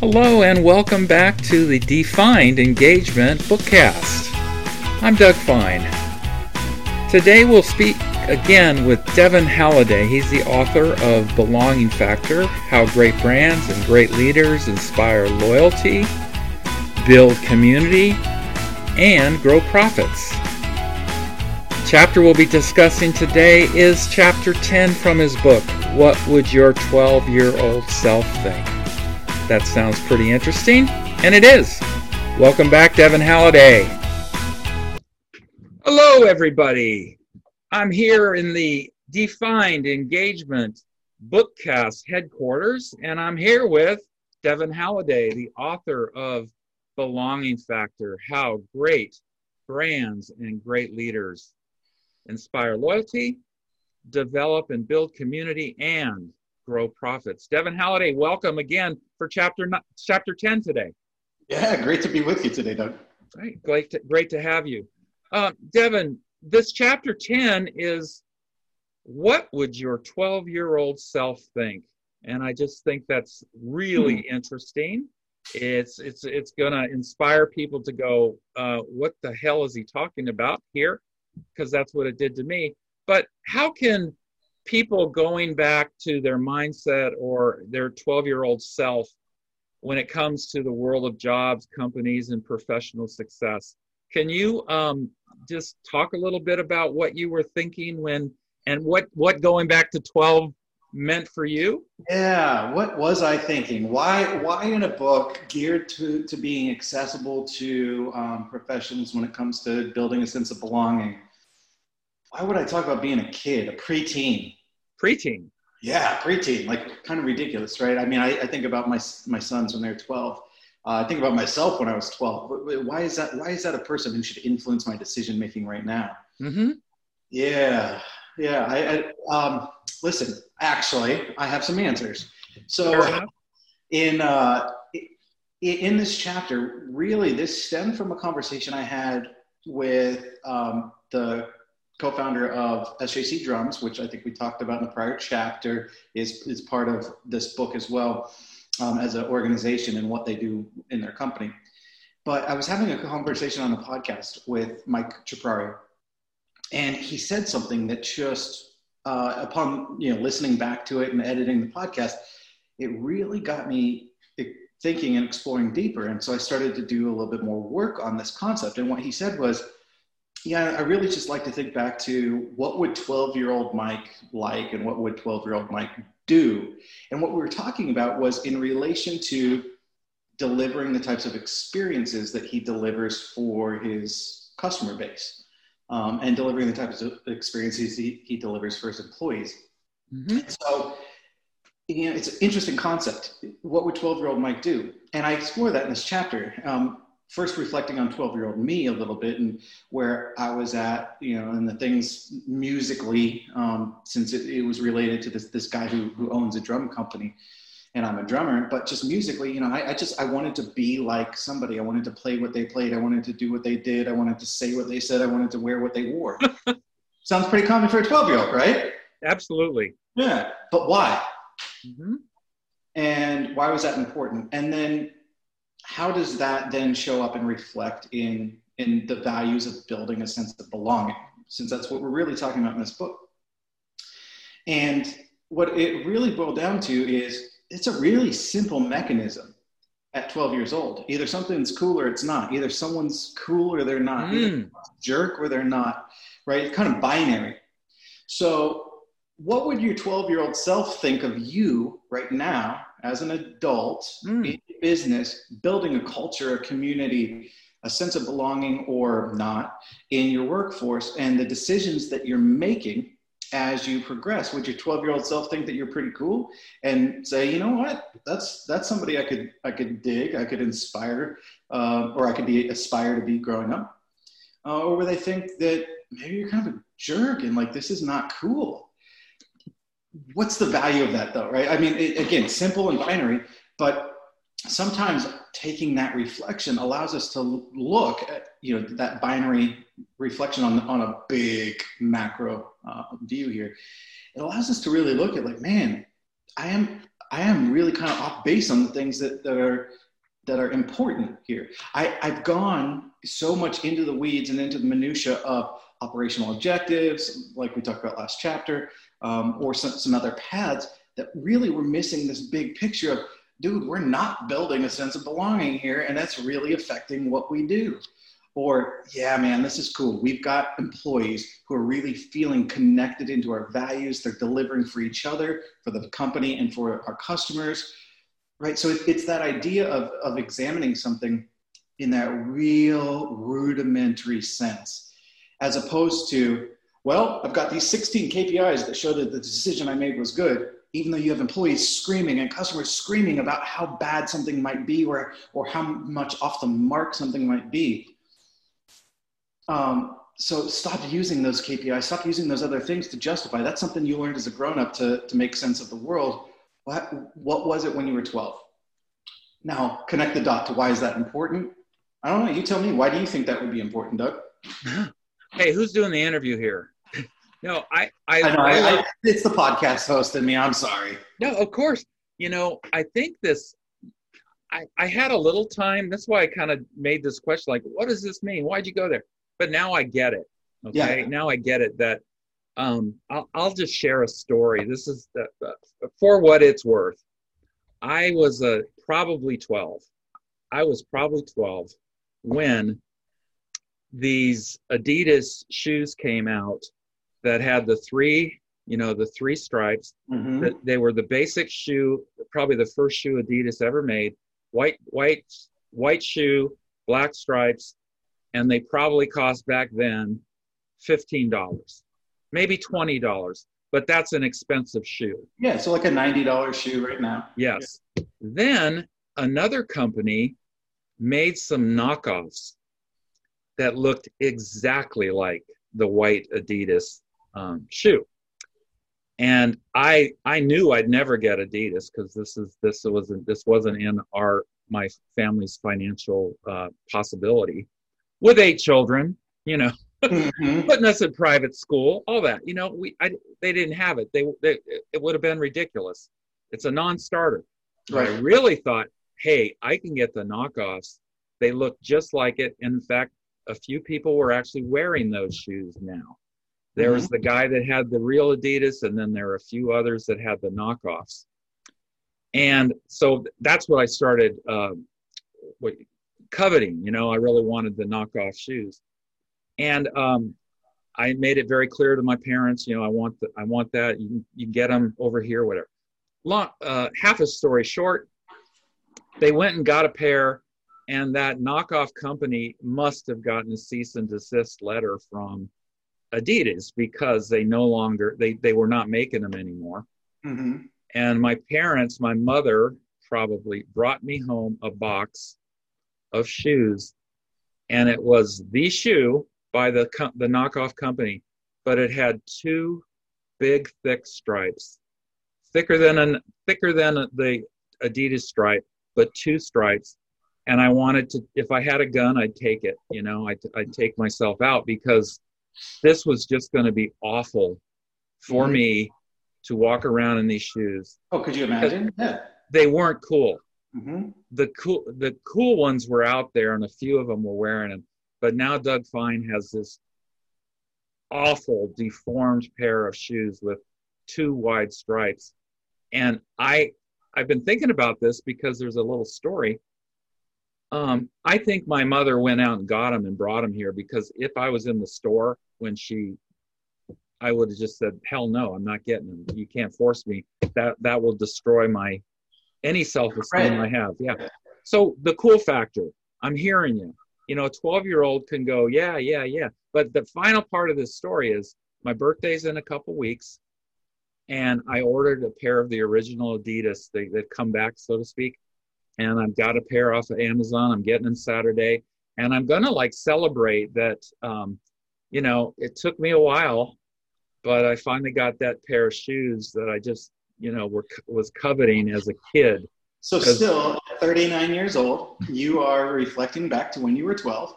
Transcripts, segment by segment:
Hello, and welcome back to the Defined Engagement Bookcast. I'm Doug Fine. Today we'll speak again with Devin Halliday. He's the author of Belonging Factor How Great Brands and Great Leaders Inspire Loyalty, Build Community, and Grow Profits. Chapter we'll be discussing today is chapter 10 from his book, What Would Your 12 Year Old Self Think? That sounds pretty interesting, and it is. Welcome back, Devin Halliday. Hello, everybody. I'm here in the Defined Engagement Bookcast headquarters, and I'm here with Devin Halliday, the author of Belonging Factor How Great Brands and Great Leaders Inspire Loyalty, Develop and Build Community, and grow profits. Devin Halliday, welcome again for chapter chapter 10 today. Yeah, great to be with you today, Doug. Right, great to, great to have you. Uh, Devin, this chapter 10 is what would your 12 year old self think? And I just think that's really hmm. interesting. It's it's it's going to inspire people to go, uh, what the hell is he talking about here? Because that's what it did to me. But how can people going back to their mindset or their 12 year old self when it comes to the world of jobs, companies, and professional success. Can you um, just talk a little bit about what you were thinking when and what what going back to 12 meant for you? Yeah, what was I thinking? Why why in a book geared to to being accessible to um, professionals when it comes to building a sense of belonging? Why would I talk about being a kid, a preteen? Preteen. Yeah, preteen, like kind of ridiculous, right? I mean, I, I think about my my sons when they're 12. Uh, I think about myself when I was 12. Why is that? Why is that a person who should influence my decision making right now? Mm-hmm. Yeah, yeah. I, I um, listen. Actually, I have some answers. So, in uh, in this chapter, really, this stemmed from a conversation I had with um, the co-founder of SJC Drums, which I think we talked about in the prior chapter, is is part of this book as well um, as an organization and what they do in their company. But I was having a conversation on the podcast with Mike Ciprari, and he said something that just uh, upon you know listening back to it and editing the podcast, it really got me thinking and exploring deeper. And so I started to do a little bit more work on this concept. And what he said was yeah, I really just like to think back to what would 12 year old Mike like and what would 12 year old Mike do. And what we were talking about was in relation to delivering the types of experiences that he delivers for his customer base um, and delivering the types of experiences he, he delivers for his employees. Mm-hmm. So, you know, it's an interesting concept. What would 12 year old Mike do? And I explore that in this chapter. Um, first reflecting on 12 year old me a little bit and where I was at, you know, and the things musically, um, since it, it, was related to this, this guy who, who owns a drum company and I'm a drummer, but just musically, you know, I, I just, I wanted to be like somebody. I wanted to play what they played. I wanted to do what they did. I wanted to say what they said. I wanted to wear what they wore. Sounds pretty common for a 12 year old, right? Absolutely. Yeah. But why? Mm-hmm. And why was that important? And then how does that then show up and reflect in in the values of building a sense of belonging since that's what we're really talking about in this book? And what it really boiled down to is it's a really simple mechanism at 12 years old. Either something's cool or it's not. Either someone's cool or they're not. Mm. jerk or they're not right? It's kind of binary. So what would your 12 year old self think of you right now as an adult mm. in business, building a culture, a community, a sense of belonging or not in your workforce, and the decisions that you're making as you progress. Would your 12 year old self think that you're pretty cool and say you know what? That's that's somebody i could i could dig i could inspire uh, or i could be aspire to be growing up. Uh, or would they think that maybe you're kind of a jerk and like this is not cool. What's the value of that though right? I mean it, again simple and binary but sometimes taking that reflection allows us to look at you know that binary reflection on, on a big macro uh, view here it allows us to really look at like man i am I am really kind of off base on the things that, that are that are important here. I, I've gone so much into the weeds and into the minutia of operational objectives, like we talked about last chapter, um, or some, some other paths that really we're missing this big picture of, dude, we're not building a sense of belonging here, and that's really affecting what we do. Or, yeah, man, this is cool. We've got employees who are really feeling connected into our values. They're delivering for each other, for the company, and for our customers, right? So it's that idea of, of examining something in that real rudimentary sense, as opposed to, well, I've got these 16 KPIs that show that the decision I made was good, even though you have employees screaming and customers screaming about how bad something might be or, or how much off the mark something might be um, so stop using those KPIs, stop using those other things to justify. That's something you learned as a grown up to, to make sense of the world. What, what was it when you were 12? Now, connect the dot to why is that important? I don't know. You tell me. Why do you think that would be important, Doug? Hey, who's doing the interview here? No, I, I, I, know, I, I it's the podcast host in me. I'm sorry. No, of course. You know, I think this I, I had a little time. That's why I kind of made this question like, what does this mean? Why'd you go there? but now I get it. Okay, yeah. now I get it that um, I'll, I'll just share a story. This is the, for what it's worth. I was a probably 12. I was probably 12 when these Adidas shoes came out that had the three, you know, the three stripes. Mm-hmm. That they were the basic shoe, probably the first shoe Adidas ever made. White, white, white shoe, black stripes, and they probably cost back then $15, maybe $20, but that's an expensive shoe. Yeah, so like a $90 shoe right now. Yes. Yeah. Then another company made some knockoffs that looked exactly like the white Adidas um, shoe. And I I knew I'd never get Adidas because this is this wasn't this wasn't in our my family's financial uh, possibility with eight children, you know, mm-hmm. putting us in private school, all that. You know, we I, they didn't have it. They, they it would have been ridiculous. It's a non-starter. Right. I really thought, hey, I can get the knockoffs. They look just like it. In fact, a few people were actually wearing those shoes now. There mm-hmm. was the guy that had the real Adidas, and then there are a few others that had the knockoffs. And so that's what I started. Uh, coveting. You know, I really wanted the knockoff shoes, and um, I made it very clear to my parents. You know, I want the, I want that. You you get them over here, whatever. Long, uh, half a story short, they went and got a pair, and that knockoff company must have gotten a cease and desist letter from Adidas because they no longer they they were not making them anymore. Mm-hmm. And my parents, my mother probably brought me home a box of shoes, and it was the shoe by the the knockoff company, but it had two big thick stripes, thicker than an thicker than the Adidas stripe, but two stripes. And I wanted to, if I had a gun, I'd take it. You know, I'd, I'd take myself out because this was just going to be awful for mm-hmm. me to walk around in these shoes. Oh, could you imagine? Yeah. They weren't cool. Mm-hmm. The cool the cool ones were out there, and a few of them were wearing them. But now Doug Fine has this awful deformed pair of shoes with two wide stripes, and I I've been thinking about this because there's a little story. Um, I think my mother went out and got them and brought them here because if I was in the store when she, I would have just said, "Hell no, I'm not getting them. You can't force me. That that will destroy my any self-esteem right. I have. Yeah. So the cool factor, I'm hearing you. You know, a 12 year old can go, yeah, yeah, yeah. But the final part of this story is my birthday's in a couple weeks, and I ordered a pair of the original Adidas they, that come back, so to speak. And I've got a pair off of Amazon. I'm getting them Saturday, and I'm gonna like celebrate that. Um, you know, it took me a while, but I finally got that pair of shoes that I just you know were was coveting as a kid. So still, 39 years old, you are reflecting back to when you were 12,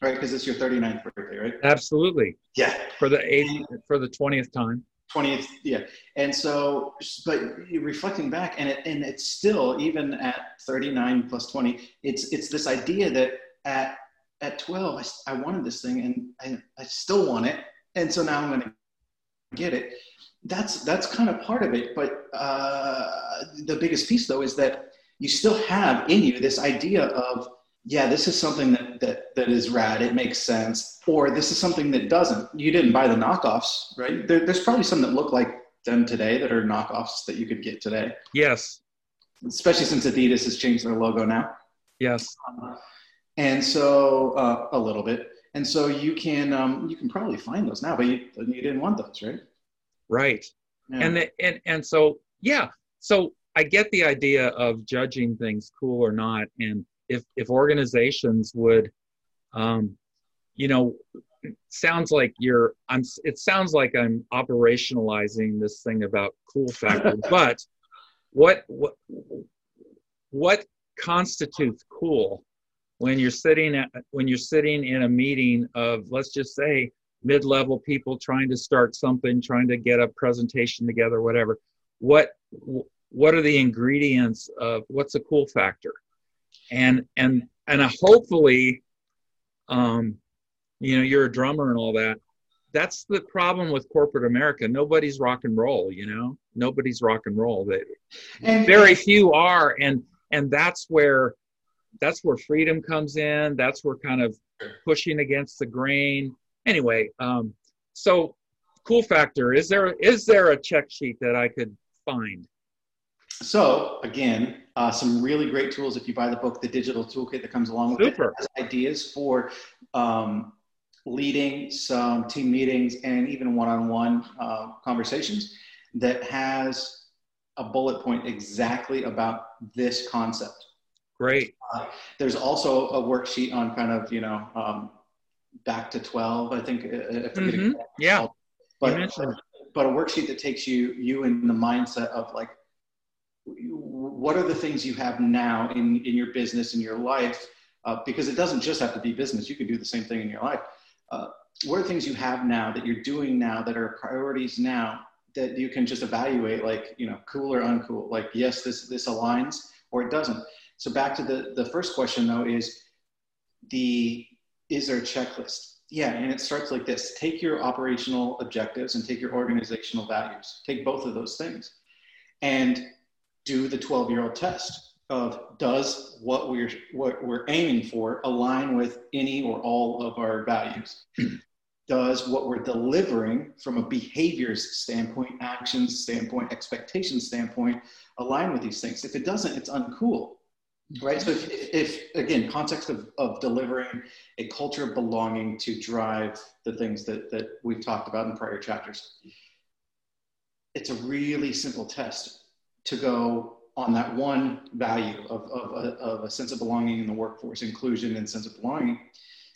right? Because it's your 39th birthday, right? Absolutely. Yeah. For the 80, for the 20th time. 20th yeah. And so but reflecting back and it, and it's still even at 39 plus 20 it's it's this idea that at at 12 I, I wanted this thing and I, I still want it and so now i'm going to get it. That's that's kind of part of it but uh, the biggest piece though is that you still have in you this idea of yeah, this is something that, that, that is rad. It makes sense. Or this is something that doesn't. You didn't buy the knockoffs, right? There, there's probably some that look like them today that are knockoffs that you could get today. Yes. Especially since Adidas has changed their logo now. Yes. Uh, and so uh, a little bit. And so you can um, you can probably find those now, but you, you didn't want those, right? Right. Yeah. And, the, and and so yeah. So I get the idea of judging things cool or not, and if if organizations would um, you know sounds like you're i'm it sounds like i'm operationalizing this thing about cool factor but what what what constitutes cool when you're sitting at when you're sitting in a meeting of let's just say mid-level people trying to start something trying to get a presentation together whatever. What what are the ingredients of what's a cool factor and and and hopefully um you know you're a drummer and all that. That's the problem with corporate america. Nobody's rock and roll you know? Nobody's rock and roll. They, and, very few are. And and that's where that's where freedom comes in. That's where kind of pushing against the grain. Anyway um so cool factor. Is there is there a check sheet that i could find so again, uh, some really great tools if you buy the book, the digital toolkit that comes along with Super. it. ideas for um, leading some team meetings and even one-on-one uh, conversations that has a bullet point exactly about this concept. Great. Uh, there's also a worksheet on kind of you know um, back to 12 i think uh, mm-hmm. yeah but, but a worksheet that takes you you in the mindset of like what are the things you have now in, in your business, in your life? Uh, because it doesn't just have to be business. You can do the same thing in your life. Uh, what are things you have now that you're doing now that are priorities now that you can just evaluate like, you know, cool or uncool? Like, yes, this, this aligns or it doesn't. So back to the, the first question though is the, is there a checklist? Yeah, and it starts like this. Take your operational objectives and take your organizational values. Take both of those things. And do the 12 year old test of does what we're what we're aiming for align with any or all of our values? Does what we're delivering from a behaviors standpoint actions standpoint expectations standpoint align with these things? If it doesn't it's uncool right? So if, if again context of, of delivering a culture of belonging to drive the things that that we've talked about in prior chapters it's a really simple test to go on that one value of, of, a, of a sense of belonging in the workforce, inclusion and sense of belonging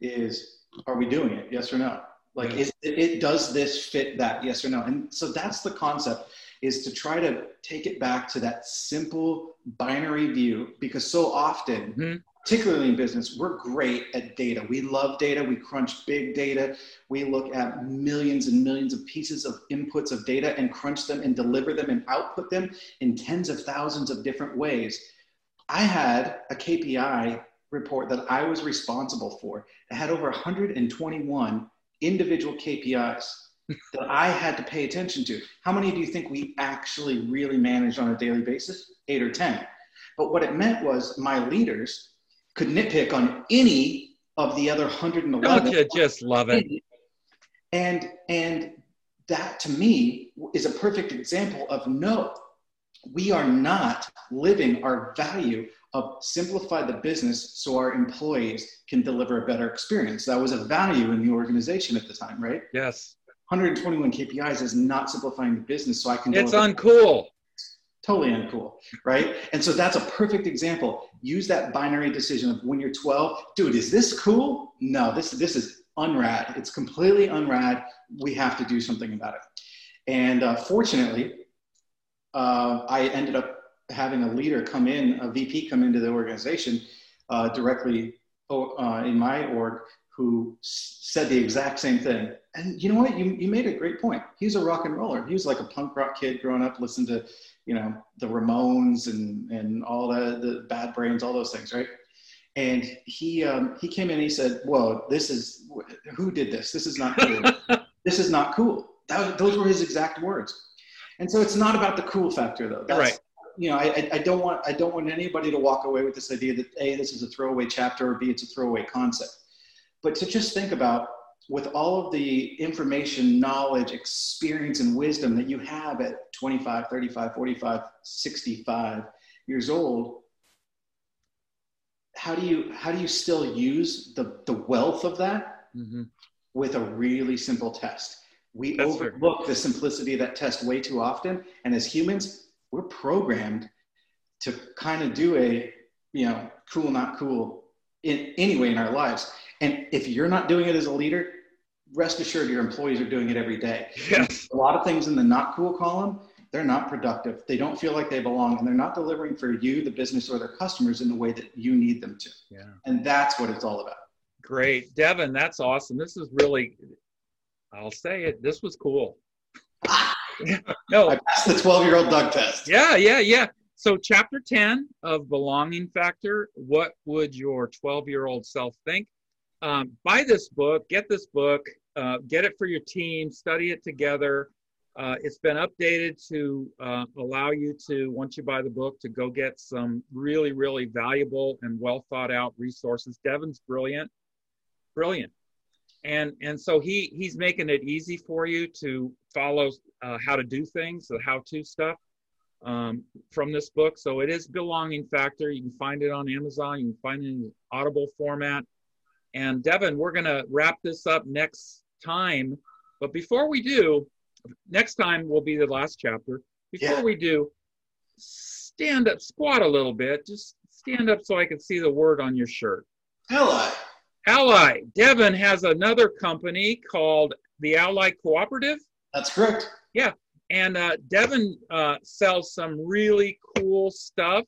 is, are we doing it? Yes or no? Like, is it, it, does this fit that? Yes or no? And so that's the concept is to try to take it back to that simple binary view because so often mm-hmm particularly in business, we're great at data. We love data. We crunch big data. We look at millions and millions of pieces of inputs of data and crunch them and deliver them and output them in tens of thousands of different ways. I had a KPI report that I was responsible for. It had over 121 individual KPIs that I had to pay attention to. How many do you think we actually really managed on a daily basis? Eight or 10. But what it meant was my leaders could nitpick on any of the other 111. Don't you just love it? And and that to me is a perfect example of no, we are not living our value of simplify the business so our employees can deliver a better experience. That was a value in the organization at the time, right? Yes. 121 KPIs is not simplifying the business so I can. It's uncool totally uncool, right? And so that's a perfect example. Use that binary decision of when you're 12, dude, is this cool? No, this this is unrad. It's completely unrad. We have to do something about it. And uh, fortunately, uh, I ended up having a leader come in, a VP come into the organization uh, directly uh, in my org, who said the exact same thing. And you know what? You, you made a great point. He's a rock and roller. He was like a punk rock kid growing up, listened to, you know, the Ramones and, and all the, the Bad Brains, all those things, right? And he, um, he came in and he said, whoa, this is, who did this? This is not cool. this is not cool. That, those were his exact words. And so it's not about the cool factor though. That's, right. You know, I, I don't want I don't want anybody to walk away with this idea that a this is a throwaway chapter or b it's a throwaway concept, but to just think about with all of the information, knowledge, experience, and wisdom that you have at 25, 35, 45, 65 years old, how do you how do you still use the the wealth of that mm-hmm. with a really simple test? We That's overlook fair. the simplicity of that test way too often. And as humans, we're programmed to kind of do a, you know, cool, not cool in any way in our lives. And if you're not doing it as a leader, rest assured your employees are doing it every day. Yes. A lot of things in the not cool column, they're not productive. They don't feel like they belong and they're not delivering for you, the business, or their customers in the way that you need them to. Yeah. And that's what it's all about. Great. Devin, that's awesome. This is really I'll say it. This was cool. no, I passed the 12 year old Doug test. Yeah, yeah, yeah. So, chapter 10 of Belonging Factor What would your 12 year old self think? Um, buy this book, get this book, uh, get it for your team, study it together. Uh, it's been updated to uh, allow you to, once you buy the book, to go get some really, really valuable and well thought out resources. Devin's brilliant, brilliant. And and so he he's making it easy for you to follow uh, how to do things the how to stuff um, from this book. So it is belonging factor. You can find it on amazon. You can find it in audible format and devin we're going to wrap this up next time but before we do next time will be the last chapter before yeah. we do stand up squat a little bit just stand up so i can see the word on your shirt Ally. Ally. Devin has another company called the Ally Cooperative. That's correct. Yeah. And uh, Devin uh, sells some really cool stuff.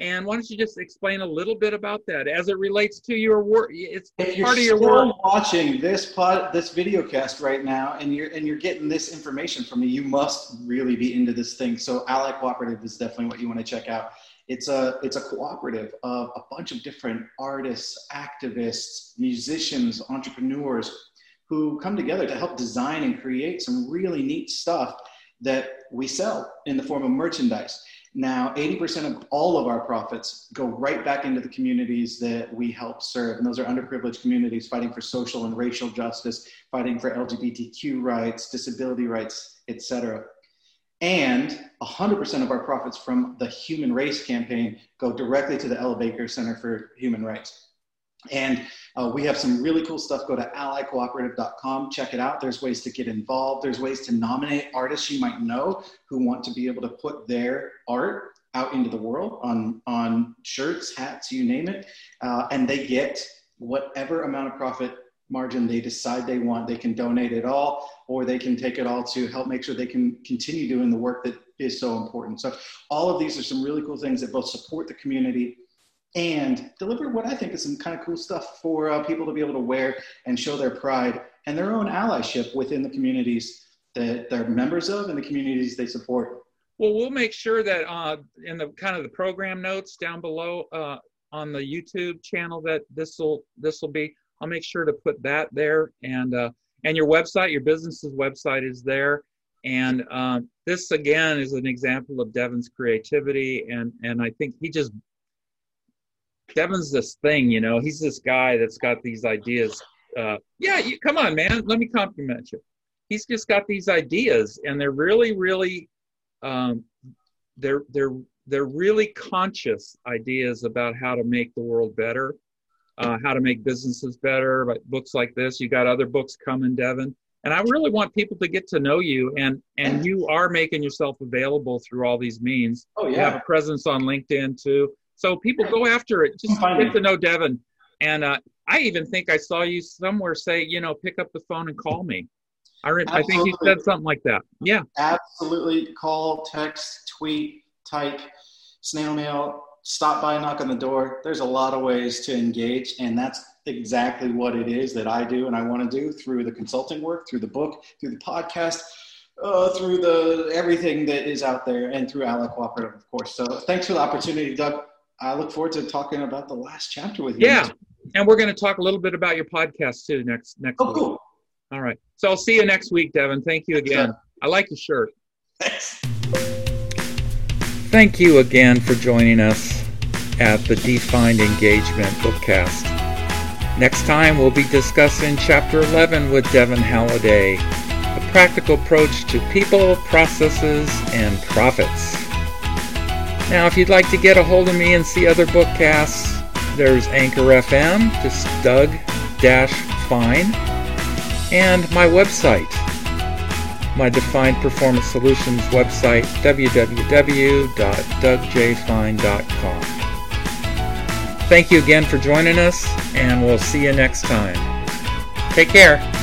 And why don't you just explain a little bit about that as it relates to your work? It's if part of your work. Watching this pod, this video cast right now, and you're and you're getting this information from me, you must really be into this thing. So, Ally Cooperative is definitely what you want to check out. It's a it's a cooperative of a bunch of different artists, activists, musicians, entrepreneurs who come together to help design and create some really neat stuff that we sell in the form of merchandise. Now, 80% of all of our profits go right back into the communities that we help serve. And those are underprivileged communities fighting for social and racial justice, fighting for LGBTQ rights, disability rights, etc. And 100% of our profits from the Human Race campaign go directly to the Ella Baker Center for Human Rights. And uh, we have some really cool stuff. Go to allycooperative.com, check it out. There's ways to get involved. There's ways to nominate artists you might know who want to be able to put their art out into the world on, on shirts, hats, you name it. Uh, and they get whatever amount of profit margin they decide they want. They can donate it all, or they can take it all to help make sure they can continue doing the work that is so important. So, all of these are some really cool things that both support the community and deliver what I think is some kind of cool stuff for uh, people to be able to wear and show their pride and their own allyship within the communities that they're members of and the communities they support. Well, we'll make sure that uh, in the kind of the program notes down below uh, on the YouTube channel that this will this will be I'll make sure to put that there. And uh, and your website, your business's website is there. And uh, this again is an example of Devin's creativity, and and I think he just Devin's this thing, you know. He's this guy that's got these ideas. Uh, yeah, you, come on, man. Let me compliment you. He's just got these ideas, and they're really, really, um, they're they're they're really conscious ideas about how to make the world better uh, how to make businesses better, like books like this. You got other books coming, Devin. And I really want people to get to know you, and and you are making yourself available through all these means. Oh yeah. You have a presence on LinkedIn too, so people go after it. Just get to know Devin. And uh, I even think I saw you somewhere say, you know, pick up the phone and call me. I, re- I think you said something like that. Yeah. Absolutely. Call, text, tweet, type, snail mail, stop by, knock on the door. There's a lot of ways to engage, and that's exactly what it is that I do and I want to do through the consulting work, through the book, through the podcast, uh, through the everything that is out there, and through Ally Cooperative, of course. So thanks for the opportunity, Doug. I look forward to talking about the last chapter with you. Yeah, and we're going to talk a little bit about your podcast too next next. Oh, week. cool. All right. So I'll see you next week, Devin. Thank you again. I like your shirt. Thanks. Thank you again for joining us at the Defined Engagement Bookcast. Next time, we'll be discussing Chapter 11 with Devin Halliday a practical approach to people, processes, and profits. Now, if you'd like to get a hold of me and see other bookcasts, there's Anchor FM, just Doug Fine, and my website, my Defined Performance Solutions website, www.dougjfine.com. Thank you again for joining us, and we'll see you next time. Take care.